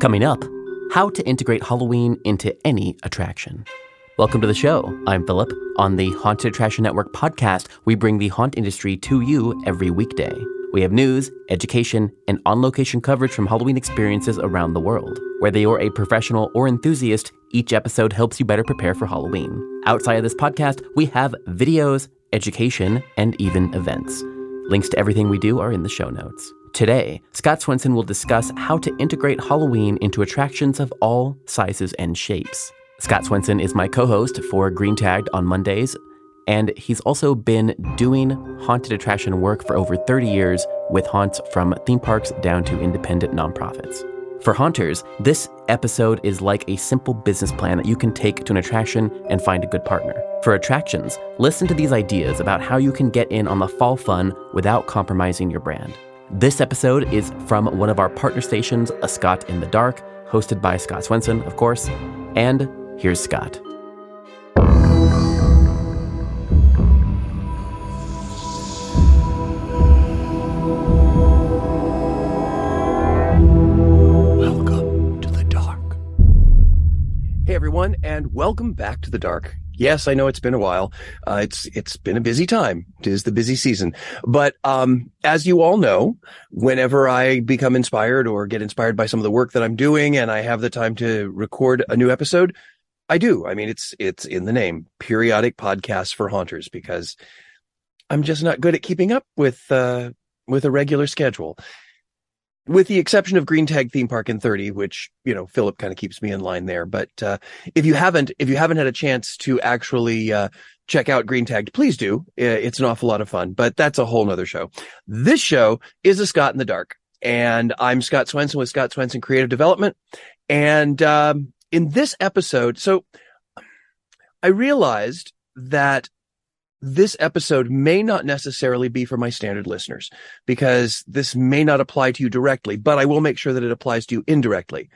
Coming up, how to integrate Halloween into any attraction. Welcome to the show. I'm Philip. On the Haunted Attraction Network podcast, we bring the haunt industry to you every weekday. We have news, education, and on location coverage from Halloween experiences around the world. Whether you're a professional or enthusiast, each episode helps you better prepare for Halloween. Outside of this podcast, we have videos, education, and even events. Links to everything we do are in the show notes. Today, Scott Swenson will discuss how to integrate Halloween into attractions of all sizes and shapes. Scott Swenson is my co host for Green Tagged on Mondays, and he's also been doing haunted attraction work for over 30 years with haunts from theme parks down to independent nonprofits. For haunters, this episode is like a simple business plan that you can take to an attraction and find a good partner. For attractions, listen to these ideas about how you can get in on the fall fun without compromising your brand. This episode is from one of our partner stations, A Scott in the Dark, hosted by Scott Swenson, of course. And here's Scott. Welcome to the dark. Hey everyone, and welcome back to the dark. Yes, I know it's been a while. Uh, it's it's been a busy time. It is the busy season. But um, as you all know, whenever I become inspired or get inspired by some of the work that I'm doing, and I have the time to record a new episode, I do. I mean, it's it's in the name, periodic podcasts for haunters, because I'm just not good at keeping up with uh, with a regular schedule with the exception of Green Tag Theme Park in 30, which, you know, Philip kind of keeps me in line there. But, uh, if you haven't, if you haven't had a chance to actually, uh, check out Green Tagged, please do. It's an awful lot of fun, but that's a whole nother show. This show is a Scott in the Dark and I'm Scott Swenson with Scott Swenson Creative Development. And, um, in this episode, so I realized that this episode may not necessarily be for my standard listeners because this may not apply to you directly, but I will make sure that it applies to you indirectly.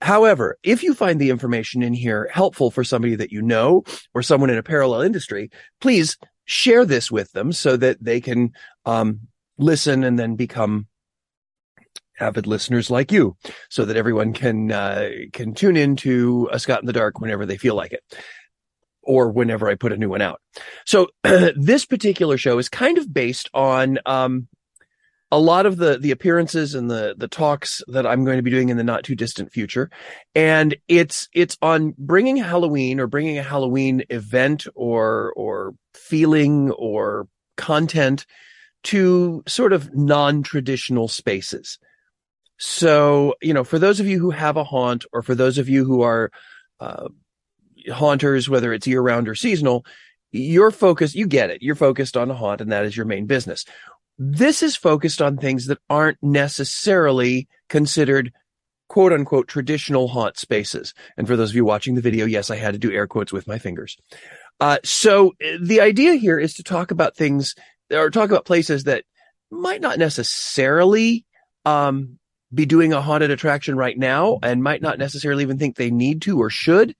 However, if you find the information in here helpful for somebody that you know or someone in a parallel industry, please share this with them so that they can um, listen and then become avid listeners like you so that everyone can uh, can tune into a Scott in the Dark whenever they feel like it or whenever I put a new one out. So this particular show is kind of based on um, a lot of the the appearances and the the talks that I'm going to be doing in the not too distant future, and it's it's on bringing Halloween or bringing a Halloween event or or feeling or content to sort of non-traditional spaces. So, you know, for those of you who have a haunt or for those of you who are uh, haunters, whether it's year round or seasonal, you're focused, you get it. You're focused on a haunt and that is your main business. This is focused on things that aren't necessarily considered quote unquote traditional haunt spaces. And for those of you watching the video, yes, I had to do air quotes with my fingers. Uh, so the idea here is to talk about things or talk about places that might not necessarily, um, be doing a haunted attraction right now and might not necessarily even think they need to or should,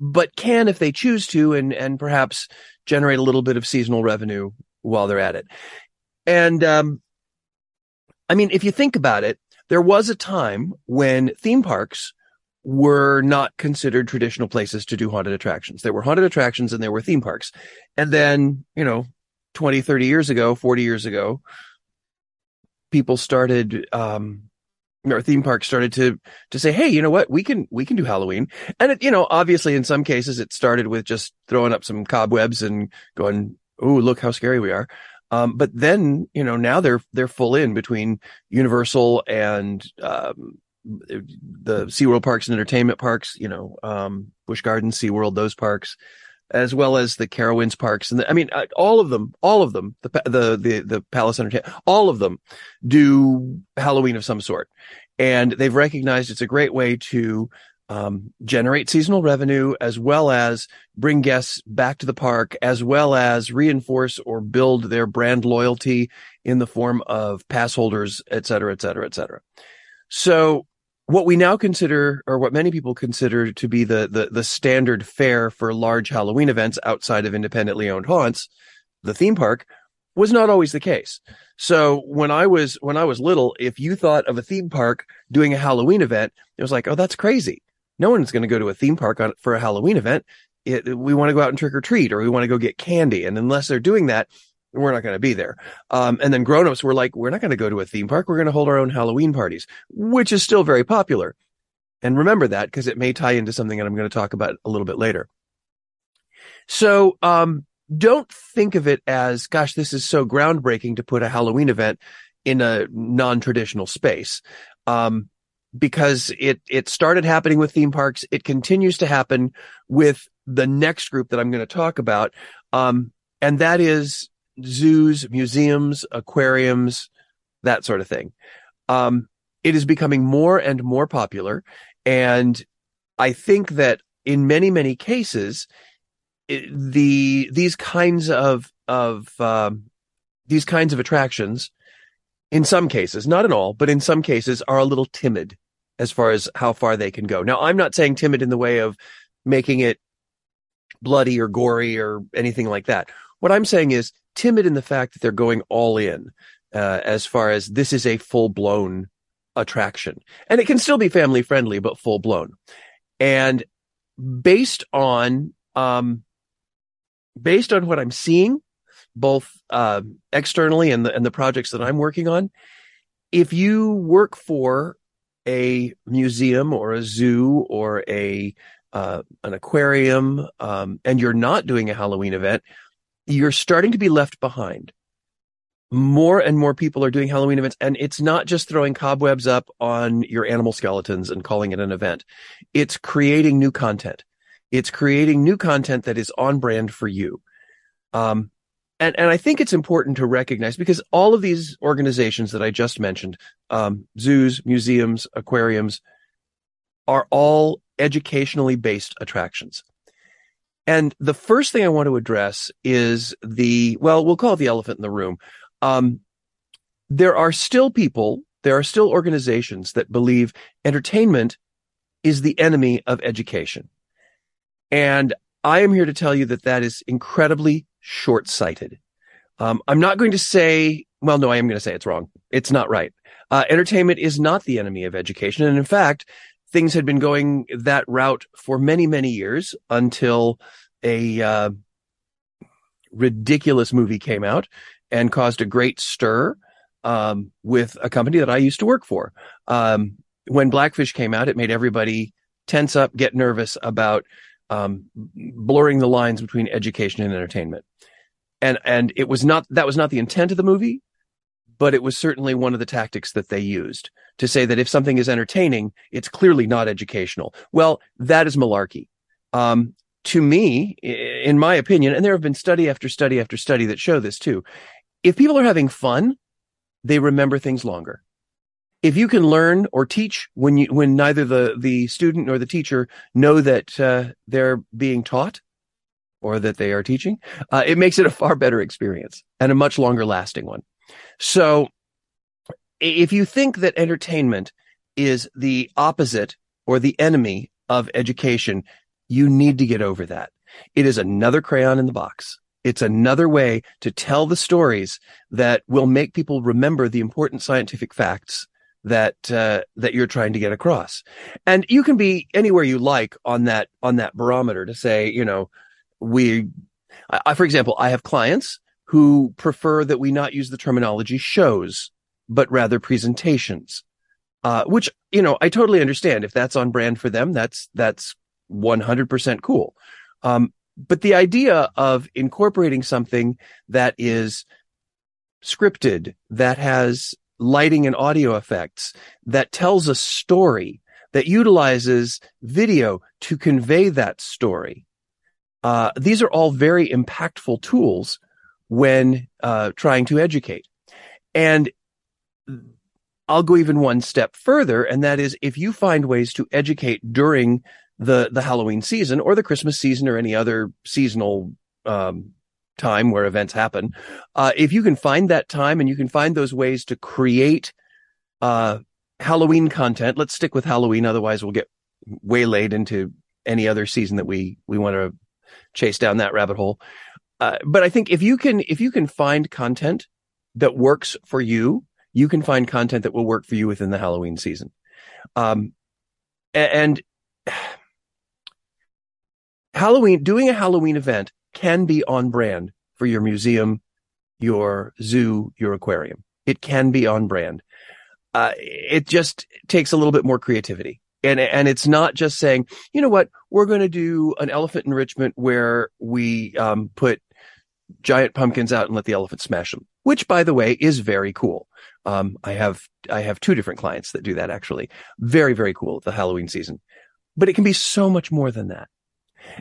but can if they choose to and and perhaps generate a little bit of seasonal revenue while they're at it. And um, I mean, if you think about it, there was a time when theme parks were not considered traditional places to do haunted attractions. There were haunted attractions and there were theme parks. And then, you know, 20, 30 years ago, 40 years ago, people started um, our theme park started to to say, hey, you know what, we can we can do Halloween, and it, you know, obviously in some cases it started with just throwing up some cobwebs and going, oh, look how scary we are. Um, but then you know now they're they're full in between Universal and um, the SeaWorld parks and entertainment parks, you know, um, Busch Gardens, SeaWorld, those parks, as well as the Carowinds parks. And the, I mean, uh, all of them, all of them, the, the, the, the Palace Entertainment, all of them do Halloween of some sort. And they've recognized it's a great way to, um, generate seasonal revenue as well as bring guests back to the park, as well as reinforce or build their brand loyalty in the form of pass holders, et cetera, et cetera, et cetera. So what we now consider, or what many people consider to be the, the, the standard fare for large Halloween events outside of independently owned haunts, the theme park, was not always the case. So when I was when I was little, if you thought of a theme park doing a Halloween event, it was like, oh, that's crazy. No one's going to go to a theme park on, for a Halloween event. It, we want to go out and trick or treat, or we want to go get candy. And unless they're doing that, we're not going to be there. Um, and then grown-ups were like, we're not going to go to a theme park. We're going to hold our own Halloween parties, which is still very popular. And remember that because it may tie into something that I'm going to talk about a little bit later. So, um, don't think of it as, gosh, this is so groundbreaking to put a Halloween event in a non-traditional space. Um, because it, it started happening with theme parks. It continues to happen with the next group that I'm going to talk about. Um, and that is zoos, museums, aquariums, that sort of thing. Um, it is becoming more and more popular. And I think that in many, many cases, it, the, these kinds of, of, um, these kinds of attractions, in some cases, not in all, but in some cases are a little timid as far as how far they can go. Now, I'm not saying timid in the way of making it bloody or gory or anything like that. What I'm saying is timid in the fact that they're going all in uh, as far as this is a full blown attraction. And it can still be family friendly, but full blown. And based on, um, based on what I'm seeing, both, uh, externally and the, and the projects that I'm working on, if you work for a museum or a zoo or a, uh, an aquarium, um, and you're not doing a Halloween event, you're starting to be left behind. More and more people are doing Halloween events, and it's not just throwing cobwebs up on your animal skeletons and calling it an event. It's creating new content. It's creating new content that is on brand for you. Um, and, and I think it's important to recognize because all of these organizations that I just mentioned, um, zoos, museums, aquariums, are all educationally based attractions. And the first thing I want to address is the, well, we'll call it the elephant in the room. Um, there are still people, there are still organizations that believe entertainment is the enemy of education. And I am here to tell you that that is incredibly short sighted. Um, I'm not going to say, well, no, I am going to say it's wrong. It's not right. Uh, entertainment is not the enemy of education. And in fact, things had been going that route for many, many years until a uh, ridiculous movie came out and caused a great stir um, with a company that I used to work for. Um, when Blackfish came out, it made everybody tense up, get nervous about um, blurring the lines between education and entertainment. And and it was not that was not the intent of the movie, but it was certainly one of the tactics that they used to say that if something is entertaining, it's clearly not educational. Well, that is malarkey. Um, to me, in my opinion, and there have been study after study after study that show this too. If people are having fun, they remember things longer. If you can learn or teach when you, when neither the, the student nor the teacher know that, uh, they're being taught or that they are teaching, uh, it makes it a far better experience and a much longer lasting one. So if you think that entertainment is the opposite or the enemy of education, you need to get over that. It is another crayon in the box. It's another way to tell the stories that will make people remember the important scientific facts that uh, that you're trying to get across. And you can be anywhere you like on that on that barometer to say, you know, we I, for example, I have clients who prefer that we not use the terminology shows, but rather presentations. Uh, which, you know, I totally understand. If that's on brand for them, that's, that's 100% cool. Um, but the idea of incorporating something that is scripted, that has lighting and audio effects, that tells a story, that utilizes video to convey that story. Uh, these are all very impactful tools when uh, trying to educate. And I'll go even one step further, and that is if you find ways to educate during the the Halloween season or the Christmas season or any other seasonal um, time where events happen, uh, if you can find that time and you can find those ways to create uh, Halloween content, let's stick with Halloween. Otherwise, we'll get waylaid into any other season that we we want to chase down that rabbit hole uh, but I think if you can, if you can find content that works for you, you can find content that will work for you within the Halloween season. Um, and Halloween, doing a Halloween event can be on brand for your museum, your zoo, your aquarium. It can be on brand. Uh, it just takes a little bit more creativity. And, and it's not just saying, you know what, we're going to do an elephant enrichment where we, um, put giant pumpkins out and let the elephant smash them, which by the way is very cool. Um, I have, I have two different clients that do that actually. Very, very cool. The Halloween season, but it can be so much more than that.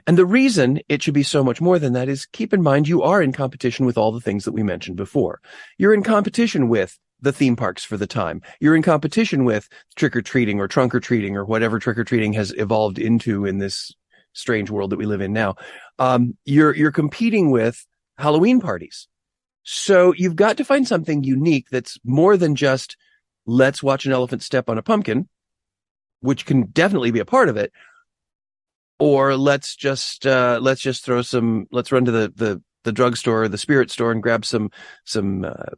And the reason it should be so much more than that is keep in mind you are in competition with all the things that we mentioned before. You're in competition with the theme parks for the time. You're in competition with trick or treating or trunk or treating or whatever trick or treating has evolved into in this strange world that we live in now. Um, you're, you're competing with Halloween parties. So you've got to find something unique that's more than just let's watch an elephant step on a pumpkin, which can definitely be a part of it, or let's just uh, let's just throw some let's run to the the the drugstore or the spirit store and grab some some uh,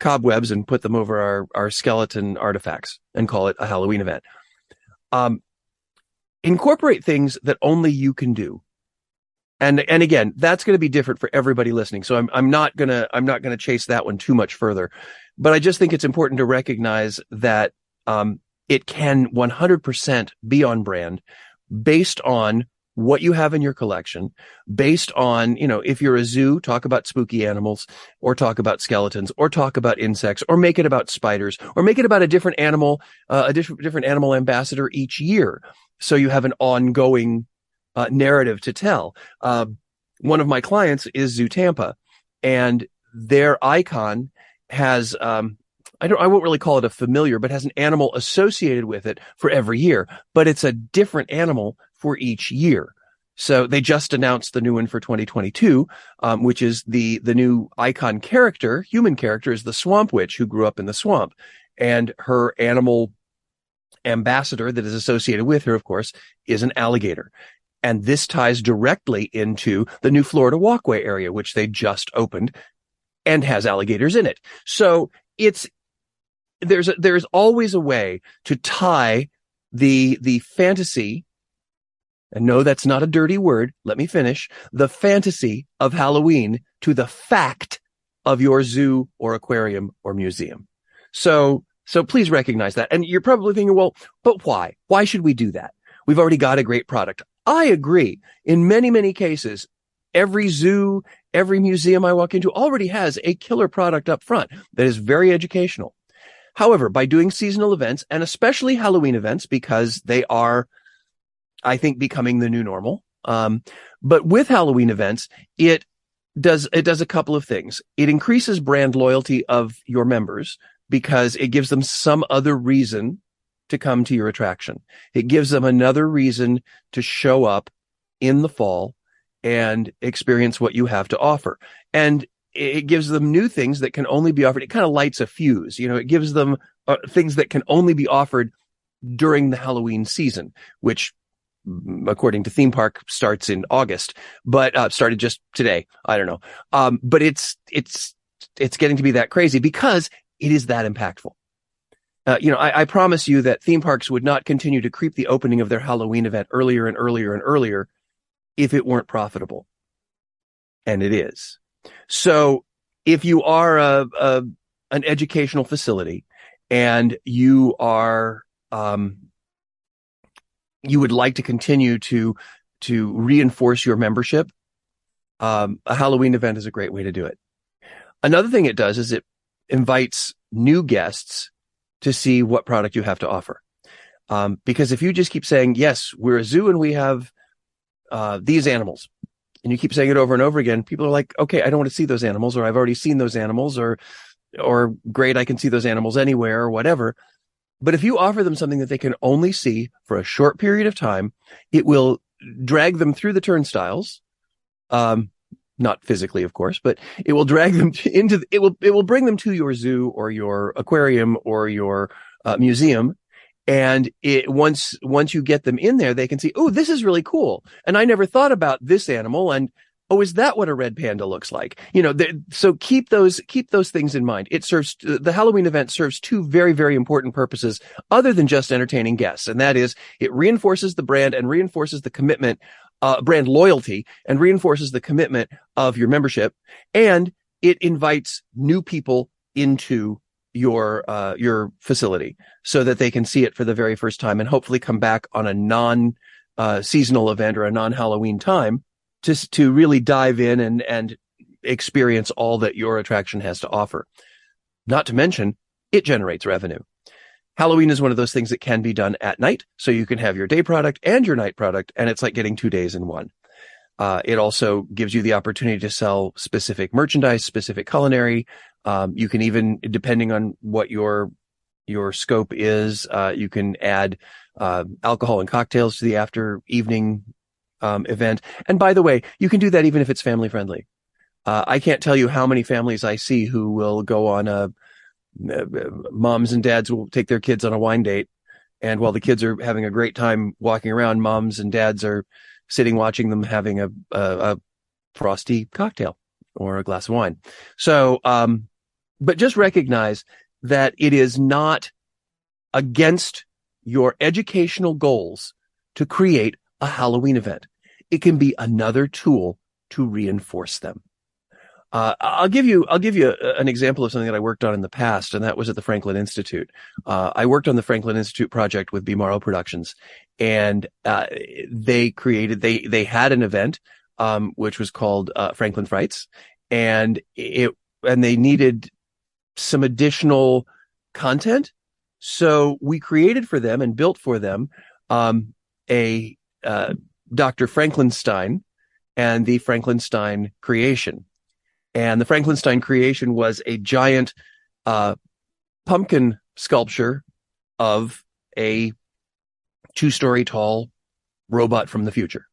cobwebs and put them over our our skeleton artifacts and call it a Halloween event. Um, incorporate things that only you can do. And and again, that's going to be different for everybody listening. So I'm I'm not gonna I'm not gonna chase that one too much further, but I just think it's important to recognize that um, it can 100% be on brand based on what you have in your collection based on, you know, if you're a zoo, talk about spooky animals or talk about skeletons or talk about insects or make it about spiders or make it about a different animal, uh, a different, different animal ambassador each year. So you have an ongoing uh, narrative to tell. Uh, one of my clients is Zoo Tampa and their icon has, um, I don't, I won't really call it a familiar, but has an animal associated with it for every year, but it's a different animal for each year. So they just announced the new one for 2022, um, which is the, the new icon character, human character is the swamp witch who grew up in the swamp and her animal ambassador that is associated with her, of course, is an alligator. And this ties directly into the new Florida walkway area, which they just opened and has alligators in it. So it's, there's a, there's always a way to tie the the fantasy and no that's not a dirty word let me finish the fantasy of halloween to the fact of your zoo or aquarium or museum. So so please recognize that. And you're probably thinking well but why? Why should we do that? We've already got a great product i agree in many many cases every zoo every museum i walk into already has a killer product up front that is very educational However, by doing seasonal events and especially Halloween events, because they are, I think, becoming the new normal. Um, but with Halloween events, it does, it does a couple of things. It increases brand loyalty of your members because it gives them some other reason to come to your attraction. It gives them another reason to show up in the fall and experience what you have to offer. And it gives them new things that can only be offered. It kind of lights a fuse, you know, it gives them uh, things that can only be offered during the Halloween season, which mm, according to theme park starts in August, but uh, started just today. I don't know. Um, but it's, it's, it's getting to be that crazy because it is that impactful. Uh, you know, I, I promise you that theme parks would not continue to creep the opening of their Halloween event earlier and earlier and earlier if it weren't profitable. And it is. So if you are a, a an educational facility and you are um, you would like to continue to to reinforce your membership, um, a Halloween event is a great way to do it. Another thing it does is it invites new guests to see what product you have to offer. Um, because if you just keep saying, yes, we're a zoo and we have uh, these animals, and you keep saying it over and over again, people are like, okay, I don't want to see those animals, or I've already seen those animals, or, or great, I can see those animals anywhere, or whatever. But if you offer them something that they can only see for a short period of time, it will drag them through the turnstiles. Um, not physically, of course, but it will drag them into, it will, it will bring them to your zoo or your aquarium or your uh, museum and it, once, once you get them in there, they can see, oh, this is really cool. And I never thought about this animal. And oh, is that what a red panda looks like? You know, so keep those, keep those things in mind. It serves, the Halloween event serves two very, very important purposes other than just entertaining guests. And that is it reinforces the brand and reinforces the commitment, uh, brand loyalty and reinforces the commitment of your membership. And it invites new people into your, uh, your facility so that they can see it for the very first time and hopefully come back on a non, uh, seasonal event or a non Halloween time to, to really dive in and, and experience all that your attraction has to offer. Not to mention, it generates revenue. Halloween is one of those things that can be done at night. So you can have your day product and your night product, and it's like getting two days in one. Uh, it also gives you the opportunity to sell specific merchandise, specific culinary. Um, you can even, depending on what your your scope is, uh, you can add uh, alcohol and cocktails to the after evening um, event. And by the way, you can do that even if it's family friendly. Uh, I can't tell you how many families I see who will go on a, moms and dads will take their kids on a wine date. And while the kids are having a great time walking around, moms and dads are sitting watching them having a, a, a frosty cocktail or a glass of wine. So, um, but just recognize that it is not against your educational goals to create a Halloween event. It can be another tool to reinforce them. Uh, I'll give you, I'll give you an example of something that I worked on in the past, and that was at the Franklin Institute. Uh, I worked on the Franklin Institute project with Bimaro Productions, and uh, they created, they they had an event, um, which was called uh, Franklin Frights, and it and they needed some additional content, so we created for them and built for them um, a uh, Dr. Frankenstein and the Frankenstein creation. And the Frankenstein creation was a giant uh, pumpkin sculpture of a two story tall robot from the future.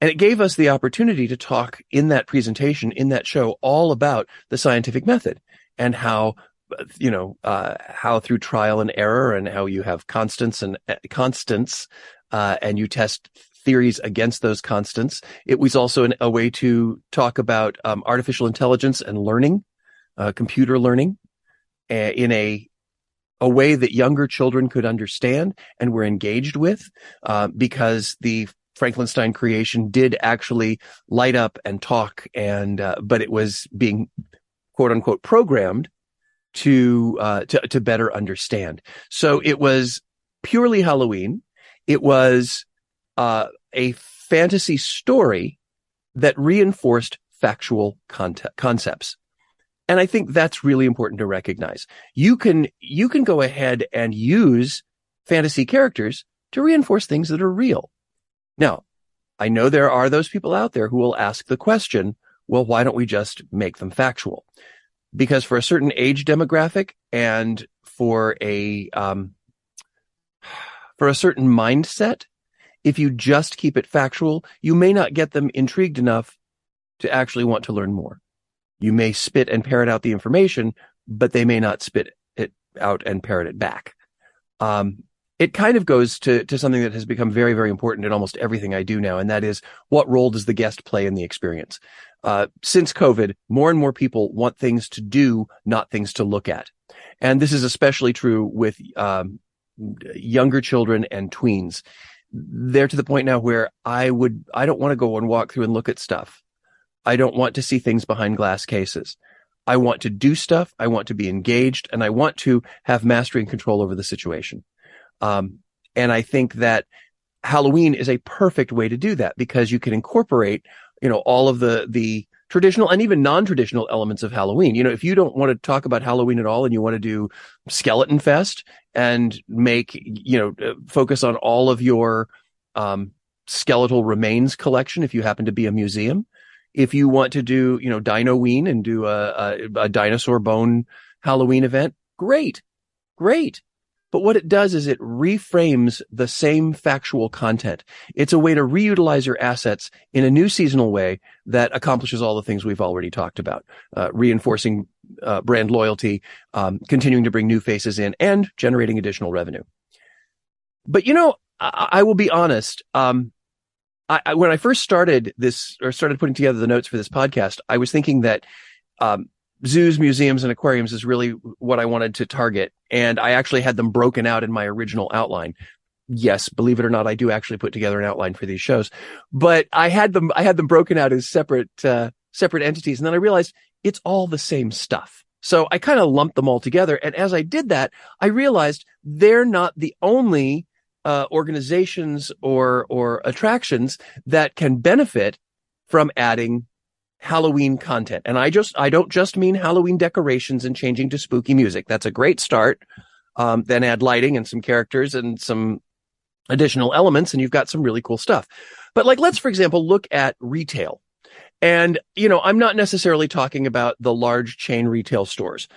And it gave us the opportunity to talk in that presentation, in that show, all about the scientific method and how, you know, uh, how through trial and error and how you have constants and uh, constants uh, and you test theories against those constants. It was also an, a way to talk about um, artificial intelligence and learning, uh, computer learning, uh, in a a way that younger children could understand and were engaged with, uh, because the Frankenstein creation did actually light up and talk, and uh, but it was being quote unquote programmed to uh, to to better understand. So it was purely Halloween. It was uh, a fantasy story that reinforced factual concepts. And I think that's really important to recognize. You can, you can go ahead and use fantasy characters to reinforce things that are real. Now, I know there are those people out there who will ask the question, well, why don't we just make them factual? Because for a certain age demographic and for a, um, for a certain mindset, if you just keep it factual, you may not get them intrigued enough to actually want to learn more. You may spit and parrot out the information, but they may not spit it out and parrot it back. Um, it kind of goes to, to something that has become very, very important in almost everything I do now. And that is what role does the guest play in the experience? Uh, since COVID, more and more people want things to do, not things to look at. And this is especially true with, um, younger children and tweens. They're to the point now where I would, I don't want to go and walk through and look at stuff. I don't want to see things behind glass cases. I want to do stuff. I want to be engaged and I want to have mastery and control over the situation. Um, and I think that Halloween is a perfect way to do that because you can incorporate, you know, all of the, the traditional and even non-traditional elements of Halloween. You know, if you don't want to talk about Halloween at all and you want to do Skeleton Fest and make, you know, uh, focus on all of your, um, skeletal remains collection, if you happen to be a museum, if you want to do, you know, Dinoween and do a, a, a dinosaur bone Halloween event, great, great. But what it does is it reframes the same factual content. It's a way to reutilize your assets in a new seasonal way that accomplishes all the things we've already talked about, uh, reinforcing uh, brand loyalty, um, continuing to bring new faces in, and generating additional revenue. But you know, I, I will be honest. Um, I, I, when I first started this or started putting together the notes for this podcast, I was thinking that um, zoos, museums, and aquariums is really what I wanted to target, and I actually had them broken out in my original outline. Yes, believe it or not, I do actually put together an outline for these shows, but I had them I had them broken out as separate uh, separate entities, and then I realized it's all the same stuff. So I kind of lumped them all together. And as I did that, I realized they're not the only uh, organizations or or attractions that can benefit from adding Halloween content. And I just I don't just mean Halloween decorations and changing to spooky music. That's a great start. Um, then add lighting and some characters and some additional elements, and you've got some really cool stuff. But like, let's for example look at retail. And, you know, I'm not necessarily talking about the large chain retail stores.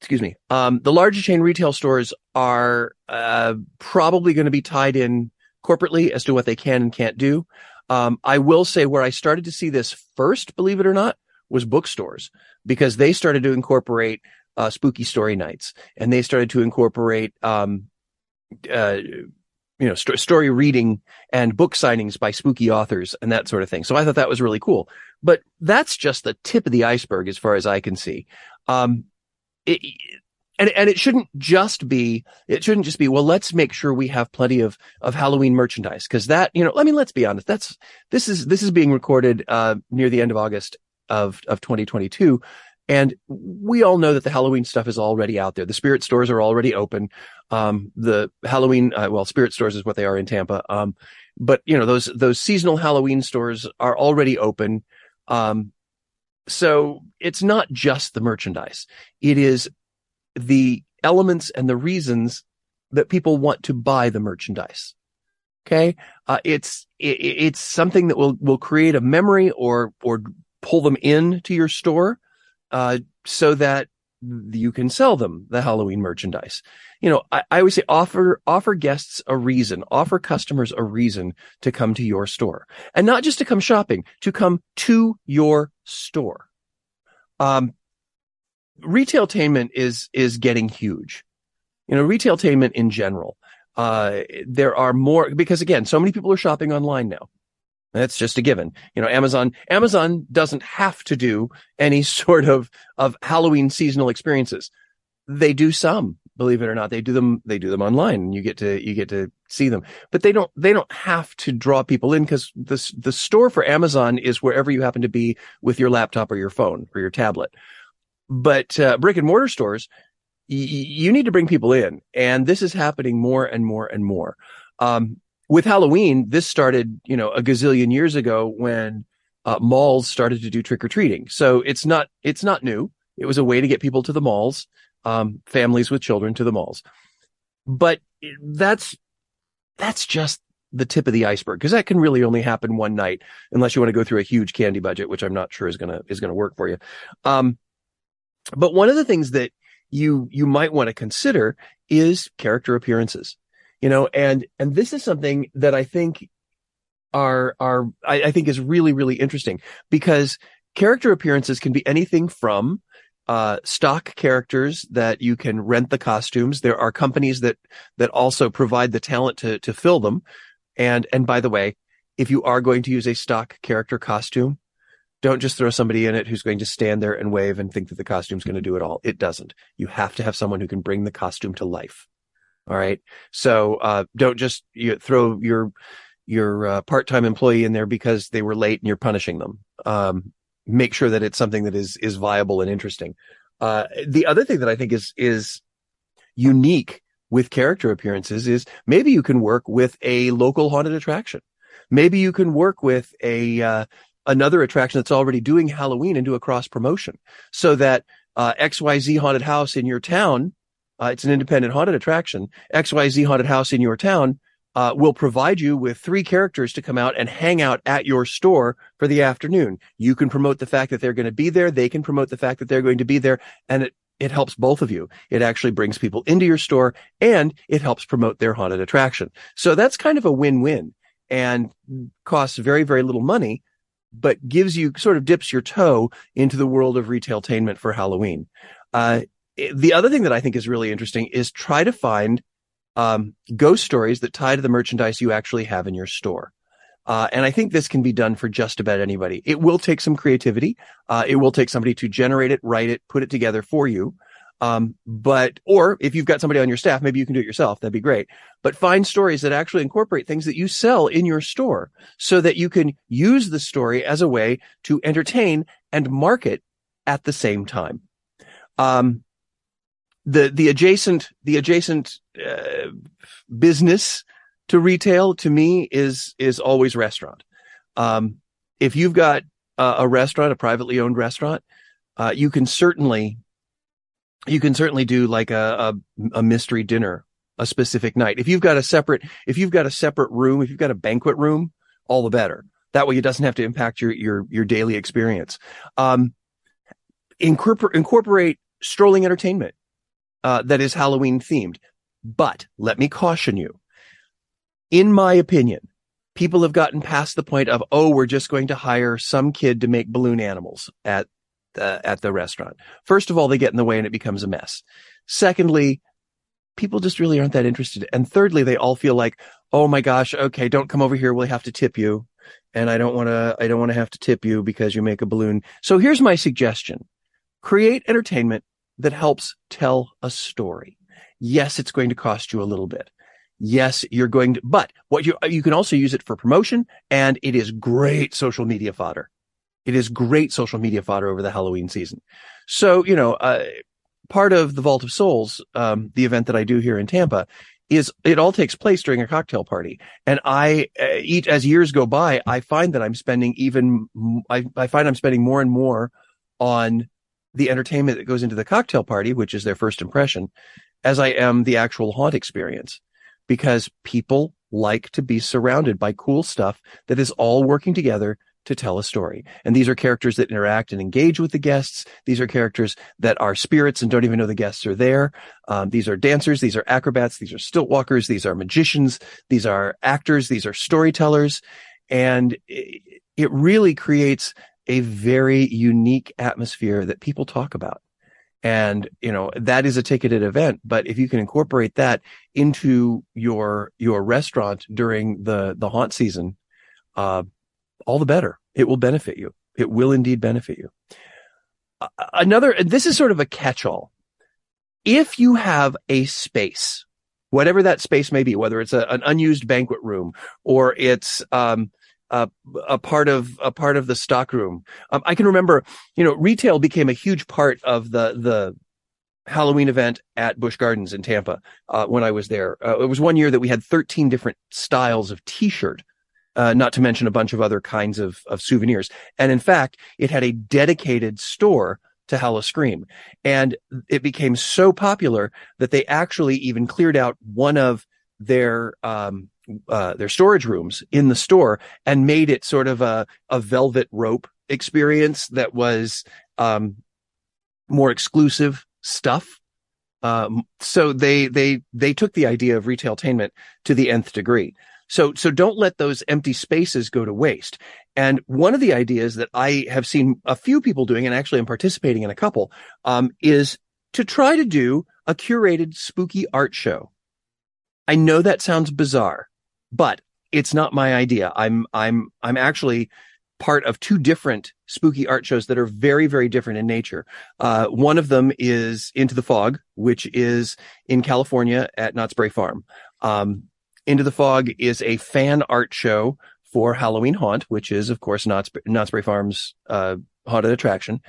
Excuse me. Um, the large chain retail stores are uh, probably going to be tied in corporately as to what they can and can't do. Um, I will say where I started to see this first, believe it or not, was bookstores because they started to incorporate uh, spooky story nights and they started to incorporate um, uh, you know, st- story reading and book signings by spooky authors and that sort of thing. So I thought that was really cool. But that's just the tip of the iceberg as far as I can see. Um, it, and, and it shouldn't just be, it shouldn't just be, well, let's make sure we have plenty of, of Halloween merchandise. Cause that, you know, I mean, let's be honest. That's, this is, this is being recorded, uh, near the end of August of, of 2022. And we all know that the Halloween stuff is already out there. The spirit stores are already open. Um, the Halloween, uh, well, spirit stores is what they are in Tampa. Um, but you know, those, those seasonal Halloween stores are already open. Um, so it's not just the merchandise. It is the elements and the reasons that people want to buy the merchandise. Okay. Uh, it's, it, it's something that will, will create a memory or, or pull them in to your store uh, so that you can sell them the Halloween merchandise. You know, I, I always say offer, offer guests a reason, offer customers a reason to come to your store and not just to come shopping, to come to your store. Um, retailtainment is, is getting huge. You know, retailtainment in general. Uh, there are more because again, so many people are shopping online now. That's just a given. You know, Amazon, Amazon doesn't have to do any sort of, of Halloween seasonal experiences. They do some, believe it or not. They do them, they do them online and you get to, you get to see them, but they don't, they don't have to draw people in because the, the store for Amazon is wherever you happen to be with your laptop or your phone or your tablet. But, uh, brick and mortar stores, y- you need to bring people in and this is happening more and more and more. Um, with Halloween, this started, you know, a gazillion years ago when uh, malls started to do trick or treating. So it's not, it's not new. It was a way to get people to the malls, um, families with children to the malls. But that's, that's just the tip of the iceberg because that can really only happen one night unless you want to go through a huge candy budget, which I'm not sure is to, is to work for you. Um, but one of the things that you, you might want to consider is character appearances you know, and, and this is something that I think are, are, I, I think is really, really interesting because character appearances can be anything from, uh, stock characters that you can rent the costumes. There are companies that, that also provide the talent to, to fill them. And, and by the way, if you are going to use a stock character costume, don't just throw somebody in it who's going to stand there and wave and think that the costume's going to do it all. It doesn't. You have to have someone who can bring the costume to life. All right. So, uh, don't just you throw your, your, uh, part-time employee in there because they were late and you're punishing them. Um, make sure that it's something that is, is viable and interesting. Uh, the other thing that I think is, is unique with character appearances is maybe you can work with a local haunted attraction. Maybe you can work with a, uh, another attraction that's already doing Halloween and do a cross promotion so that, uh, XYZ haunted house in your town uh, it's an independent haunted attraction. XYZ haunted house in your town uh, will provide you with three characters to come out and hang out at your store for the afternoon. You can promote the fact that they're going to be there. They can promote the fact that they're going to be there. And it, it helps both of you. It actually brings people into your store and it helps promote their haunted attraction. So that's kind of a win-win and costs very, very little money, but gives you sort of dips your toe into the world of retailtainment for Halloween. Uh, the other thing that I think is really interesting is try to find um, ghost stories that tie to the merchandise you actually have in your store. Uh, and I think this can be done for just about anybody. It will take some creativity. Uh, it will take somebody to generate it, write it, put it together for you. Um, but, or if you've got somebody on your staff, maybe you can do it yourself. That'd be great. But find stories that actually incorporate things that you sell in your store so that you can use the story as a way to entertain and market at the same time. Um, the, the adjacent, the adjacent, uh, business to retail to me is, is always restaurant. Um, if you've got a, a restaurant, a privately owned restaurant, uh, you can certainly you can certainly do like a, a, a mystery dinner a specific night. If you've got a separate, if you've got a separate room, if you've got a banquet room, all the better. That way it doesn't have to impact your, your, your daily experience. Um, incorporate, incorporate strolling entertainment, uh, that is Halloween themed. But let me caution you. In my opinion, people have gotten past the point of, oh, we're just going to hire some kid to make balloon animals at uh, at the restaurant. First of all, they get in the way and it becomes a mess. Secondly, people just really aren't that interested. And thirdly, they all feel like, oh my gosh, okay, don't come over here. We'll have to tip you. And I don't want to, I don't want to have to tip you because you make a balloon. So here's my suggestion. Create entertainment that helps tell a story. Yes, it's going to cost you a little bit. Yes, you're going to, but what you, you can also use it for promotion and it is great social media fodder. It is great social media fodder over the Halloween season. So, you know, uh, part of the Vault of Souls, um, the event that I do here in Tampa, is it all takes place during a cocktail party. And I, uh, as years go by, I find that I'm spending even, I, I find I'm spending more and more on the entertainment that goes into the cocktail party, which is their first impression, as I am the actual haunt experience because people like to be surrounded by cool stuff that is all working together to tell a story. And these are characters that interact and engage with the guests. These are characters that are spirits and don't even know the guests are there. Um, these are dancers. These are acrobats. These are stilt walkers. These are magicians. These are actors. These are storytellers. And it, it really creates a very unique atmosphere that people talk about. And, you know, that is a ticketed event. But if you can incorporate that into your, your restaurant during the, the haunt season, uh, all the better. It will benefit you. It will indeed benefit you. Another, this is sort of a catch all. If you have a space, whatever that space may be, whether it's a, an unused banquet room or it's, um, a, a, part of a part of the stock room. Um, I can remember, you know, retail became a huge part of the the Halloween event at Busch Gardens in Tampa uh, when I was there. Uh, it was one year that we had 13 different styles of T-shirt uh, not to mention a bunch of other kinds of, of souvenirs. And in fact, it had a dedicated store to Howl-O-Scream. And it became so popular that they actually even cleared out one of their, um, uh, their storage rooms in the store and made it sort of a, a velvet rope experience that was, um, more exclusive stuff. Um, so they, they, they took the idea of retailtainment to the nth degree. So, so don't let those empty spaces go to waste. And one of the ideas that I have seen a few people doing, and actually I'm participating in a couple, um, is to try to do a curated spooky art show. I know that sounds bizarre, but it's not my idea. I'm, I'm, I'm actually part of two different spooky art shows that are very, very different in nature. Uh, one of them is Into the Fog, which is in California at Knott's Berry Farm. Um, into the Fog is a fan art show for Halloween Haunt, which is, of course, Knott's, Knott's Berry Farm's uh, haunted attraction.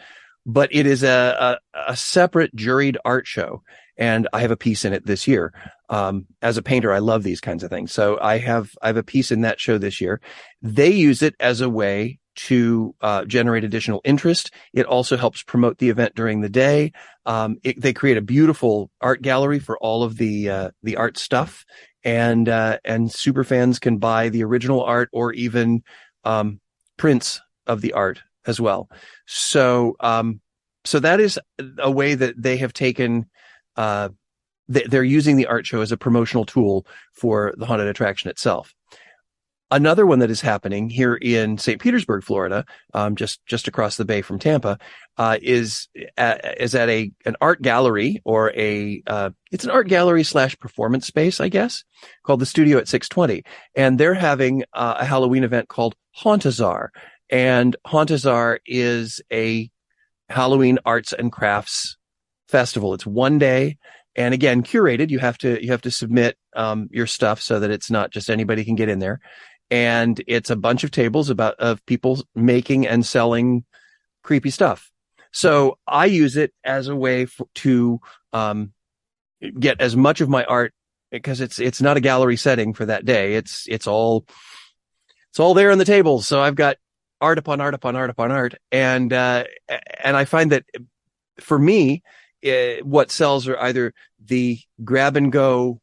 But it is a, a, a, separate juried art show. And I have a piece in it this year. Um, as a painter, I love these kinds of things. So I have, I have a piece in that show this year. They use it as a way to uh, generate additional interest. It also helps promote the event during the day. Um, it, they create a beautiful art gallery for all of the uh, the art stuff, and uh, and super fans can buy the original art or even um, prints of the art as well. So um, so that is a way that they have taken. Uh, they're using the art show as a promotional tool for the haunted attraction itself. Another one that is happening here in St. Petersburg, Florida, um, just just across the bay from Tampa, uh, is at, is at a an art gallery or a uh, it's an art gallery slash performance space, I guess, called the Studio at 620, and they're having uh, a Halloween event called Hauntazar, and Hauntazar is a Halloween arts and crafts festival. It's one day. And again, curated. You have to, you have to submit, um, your stuff so that it's not just anybody can get in there and it's a bunch of tables about of people making and selling creepy stuff. So I use it as a way for, to um, get as much of my art because it's it's not a gallery setting for that day. It's it's all it's all there on the tables. So I've got art upon art upon art upon art, and uh, and I find that for me, it, uh, what sells are either the grab and go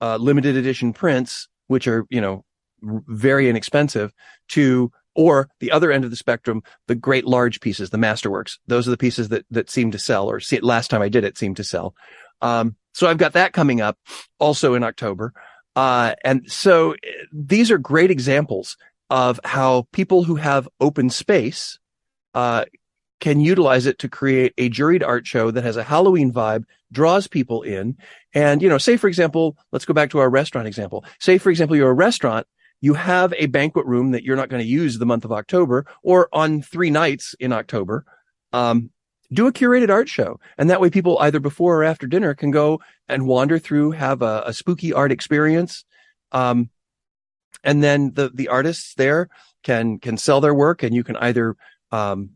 uh, limited edition prints, which are you know very inexpensive to or the other end of the spectrum, the great large pieces, the masterworks. Those are the pieces that that seem to sell, or see, last time I did it seemed to sell. Um, so I've got that coming up also in October. Uh, and so these are great examples of how people who have open space, uh, can utilize it to create a juried art show that has a Halloween vibe, draws people in. And, you know, say, for example, let's go back to our restaurant example. Say, for example, you're a restaurant you have a banquet room that you're not going to use the month of October or on three nights in October. Um, do a curated art show. And that way people either before or after dinner can go and wander through, have a, a spooky art experience. Um, and then the, the artists there can, can sell their work and you can either, um,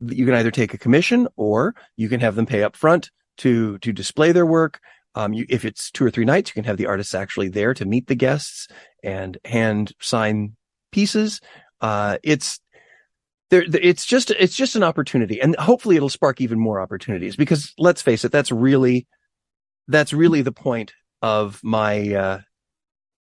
you can either take a commission or you can have them pay up front to, to display their work. Um, you, if it's two or three nights, you can have the artists actually there to meet the guests and hand sign pieces. Uh, it's there, it's just, it's just an opportunity and hopefully it'll spark even more opportunities because let's face it, that's really, that's really the point of my, uh,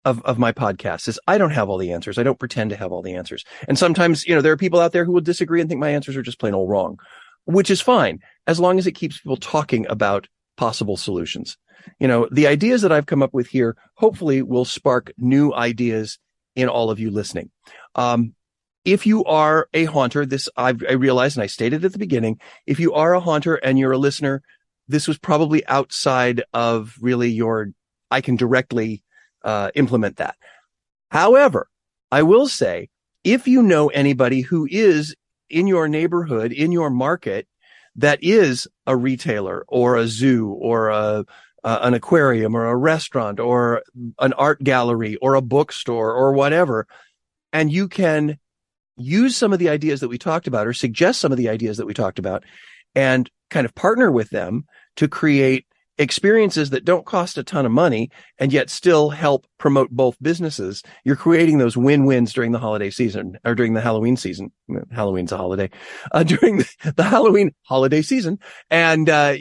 of, of my podcast is I don't have all the answers. I don't pretend to have all the answers. And sometimes, you know, there are people out there who will disagree and think my answers are just plain old wrong, which is fine as long as it keeps people talking about possible solutions you know, the ideas that I've come up with here hopefully will spark new ideas in all of you listening. Um, if you are a haunter, this I've, I realized and I stated at the beginning, if you are a haunter and you're a listener, this was probably outside of really your, I can directly, uh, implement that. However, I will say, if you know anybody who is in your neighborhood, in your market, that is a retailer or a zoo or a, uh, an aquarium or a restaurant or an art gallery or a bookstore or whatever. And you can use some of the ideas that we talked about or suggest some of the ideas that we talked about and kind of partner with them to create experiences that don't cost a ton of money and yet still help promote both businesses. You're creating those win-wins during the holiday season or during the Halloween season. Halloween's a holiday, uh, during the, the, Halloween holiday season. And, uh,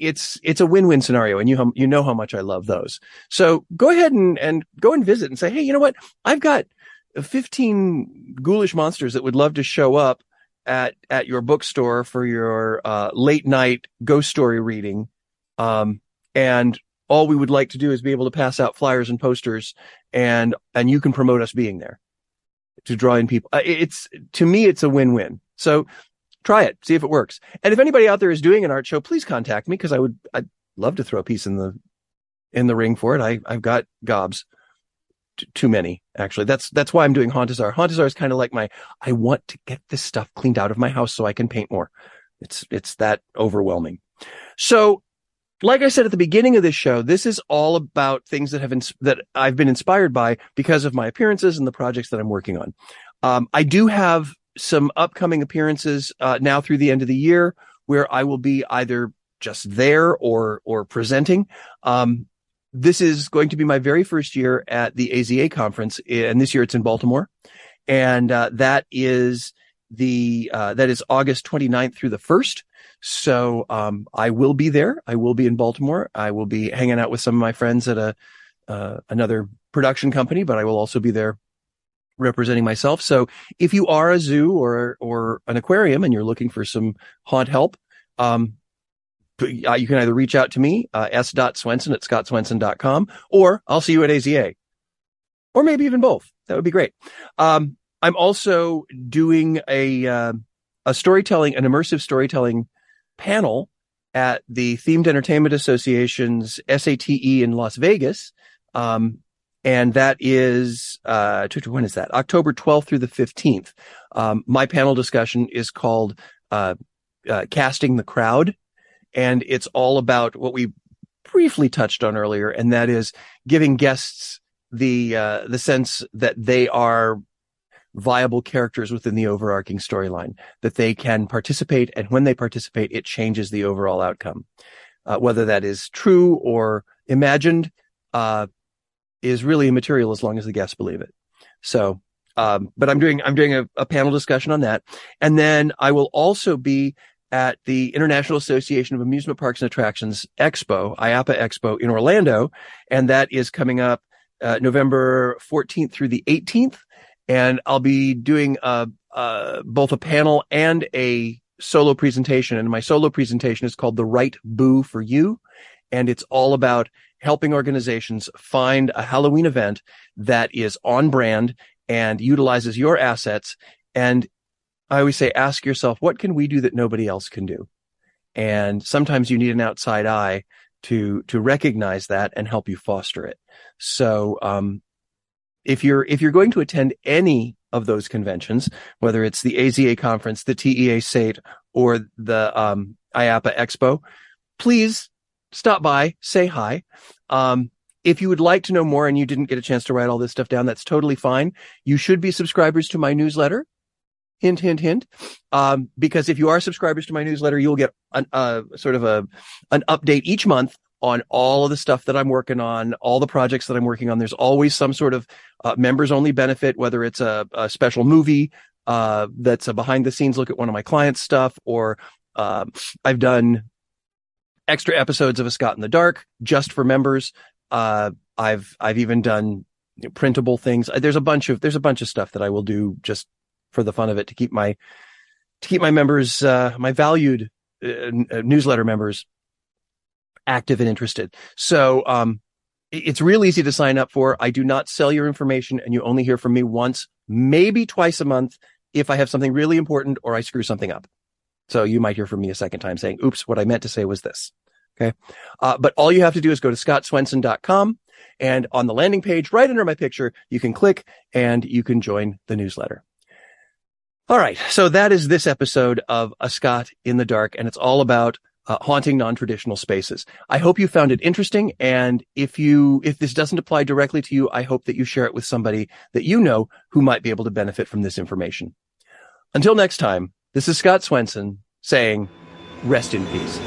it's it's a win-win scenario and you you know how much I love those. So go ahead and and go and visit and say, "Hey, you know what? I've got 15 ghoulish monsters that would love to show up at at your bookstore for your uh, late night ghost story reading." Um, and all we would like to do is be able to pass out flyers and posters and and you can promote us being there to draw in people. Uh, it's to me it's a win-win. So try it, see if it works. And if anybody out there is doing an art show, please contact me because I would, I'd love to throw a piece in the, in the ring for it. I, I've got gobs. Too many, actually. That's, that's why I'm doing Hauntazar. Hauntazar is kind of like my, I want to get this stuff cleaned out of my house so I can paint more. It's, it's that overwhelming. So like I said at the beginning of this show, this is all about things that have ins- that I've been inspired by because of my appearances and the projects that I'm working on. Um, I do have some upcoming appearances uh, now through the end of the year where I will be either just there or or presenting. Um, this is going to be my very first year at the AZA conference, and this year it's in Baltimore, and uh, that is the uh, that is August 29th through the first. So um, I will be there. I will be in Baltimore. I will be hanging out with some of my friends at a uh, another production company, but I will also be there representing myself. So if you are a zoo or, or an aquarium and you're looking for some haunt help, um, uh, you can either reach out to me, uh, s.swenson at scottswenson.com, or I'll see you at AZA. or maybe even both. That would be great. Um, I'm also doing a uh, a storytelling, an immersive storytelling panel at the Themed Entertainment Association's SATE in Las Vegas. Um, and that is uh, when is that? October 12th through the 15th. Um, my panel discussion is called uh, uh, "Casting the Crowd," and it's all about what we briefly touched on earlier, and that is giving guests the uh, the sense that they are viable characters within the overarching storyline, that they can participate, and when they participate, it changes the overall outcome. Uh, whether that is true or imagined, uh, is really immaterial as long as the guests believe it. So, um, but I'm doing I'm doing a, a panel discussion on that, and then I will also be at the International Association of Amusement Parks and Attractions Expo, IAAPA Expo in Orlando, and that is coming up uh, November 14th through the 18th. And I'll be doing uh, uh, both a panel and a solo presentation. And my solo presentation is called The Right Boo for You. And it's all about helping organizations find a Halloween event that is on brand and utilizes your assets. And I always say, ask yourself, what can we do that nobody else can do? And sometimes you need an outside eye to, to recognize that and help you foster it. So, um, if you're, if you're going to attend any of those conventions, whether it's the AZA conference, the TEA SATE, or the, um, IAAPA Expo, please stop by, say hi. Um, if you would like to know more and you didn't get a chance to write all this stuff down, that's totally fine. You should be subscribers to my newsletter. Hint, hint, hint. Um, because if you are subscribers to my newsletter, you'll get an, uh, sort of a, an update each month on all of the stuff that I'm working on, all the projects that I'm working on. There's always some sort of uh, members only benefit, whether it's a, a special movie, uh, that's a behind the scenes look at one of my clients stuff, or, uh, I've done extra episodes of A Scott in the Dark just for members. Uh, I've, I've even done printable things. Uh, there's a bunch of, there's a bunch of stuff that I will do just for the fun of it to keep my, to keep my members, uh, my valued uh, uh newsletter members active and interested. So, um, it's real easy to sign up for. I do not sell your information and you only hear from me once, maybe twice a month if I have something really important or I screw something up. So you might hear from me a second time saying, oops, what I meant to say was this. Okay. Uh, but all you have to do is go to scottswenson.com and on the landing page, right under my picture, you can click and you can join the newsletter. All right. So that is this episode of A Scott in the Dark, and it's all about uh, haunting non-traditional spaces. I hope you found it interesting. And if you, if this doesn't apply directly to you, I hope that you share it with somebody that you know who might be able to benefit from this information. Until next time, this is Scott Swenson saying, rest in peace.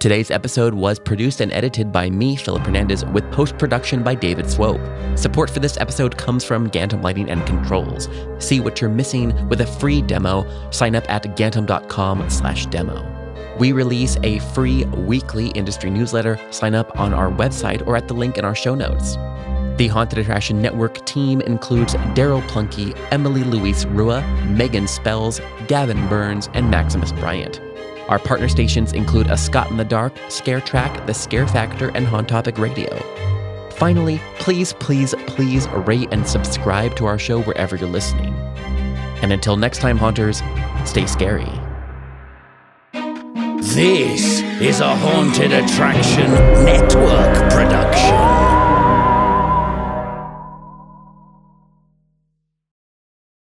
Today's episode was produced and edited by me, Philip Hernandez, with post production by David Swope. Support for this episode comes from Gantom Lighting and Controls. See what you're missing with a free demo. Sign up at gantom.com/demo. We release a free weekly industry newsletter. Sign up on our website or at the link in our show notes. The Haunted Attraction Network team includes Daryl Plunkey, Emily Louise Rua, Megan Spells, Gavin Burns, and Maximus Bryant. Our partner stations include A Scott in the Dark, Scare Track, The Scare Factor, and Haunt Topic Radio. Finally, please, please, please rate and subscribe to our show wherever you're listening. And until next time, Haunters, stay scary. This is a Haunted Attraction Network production.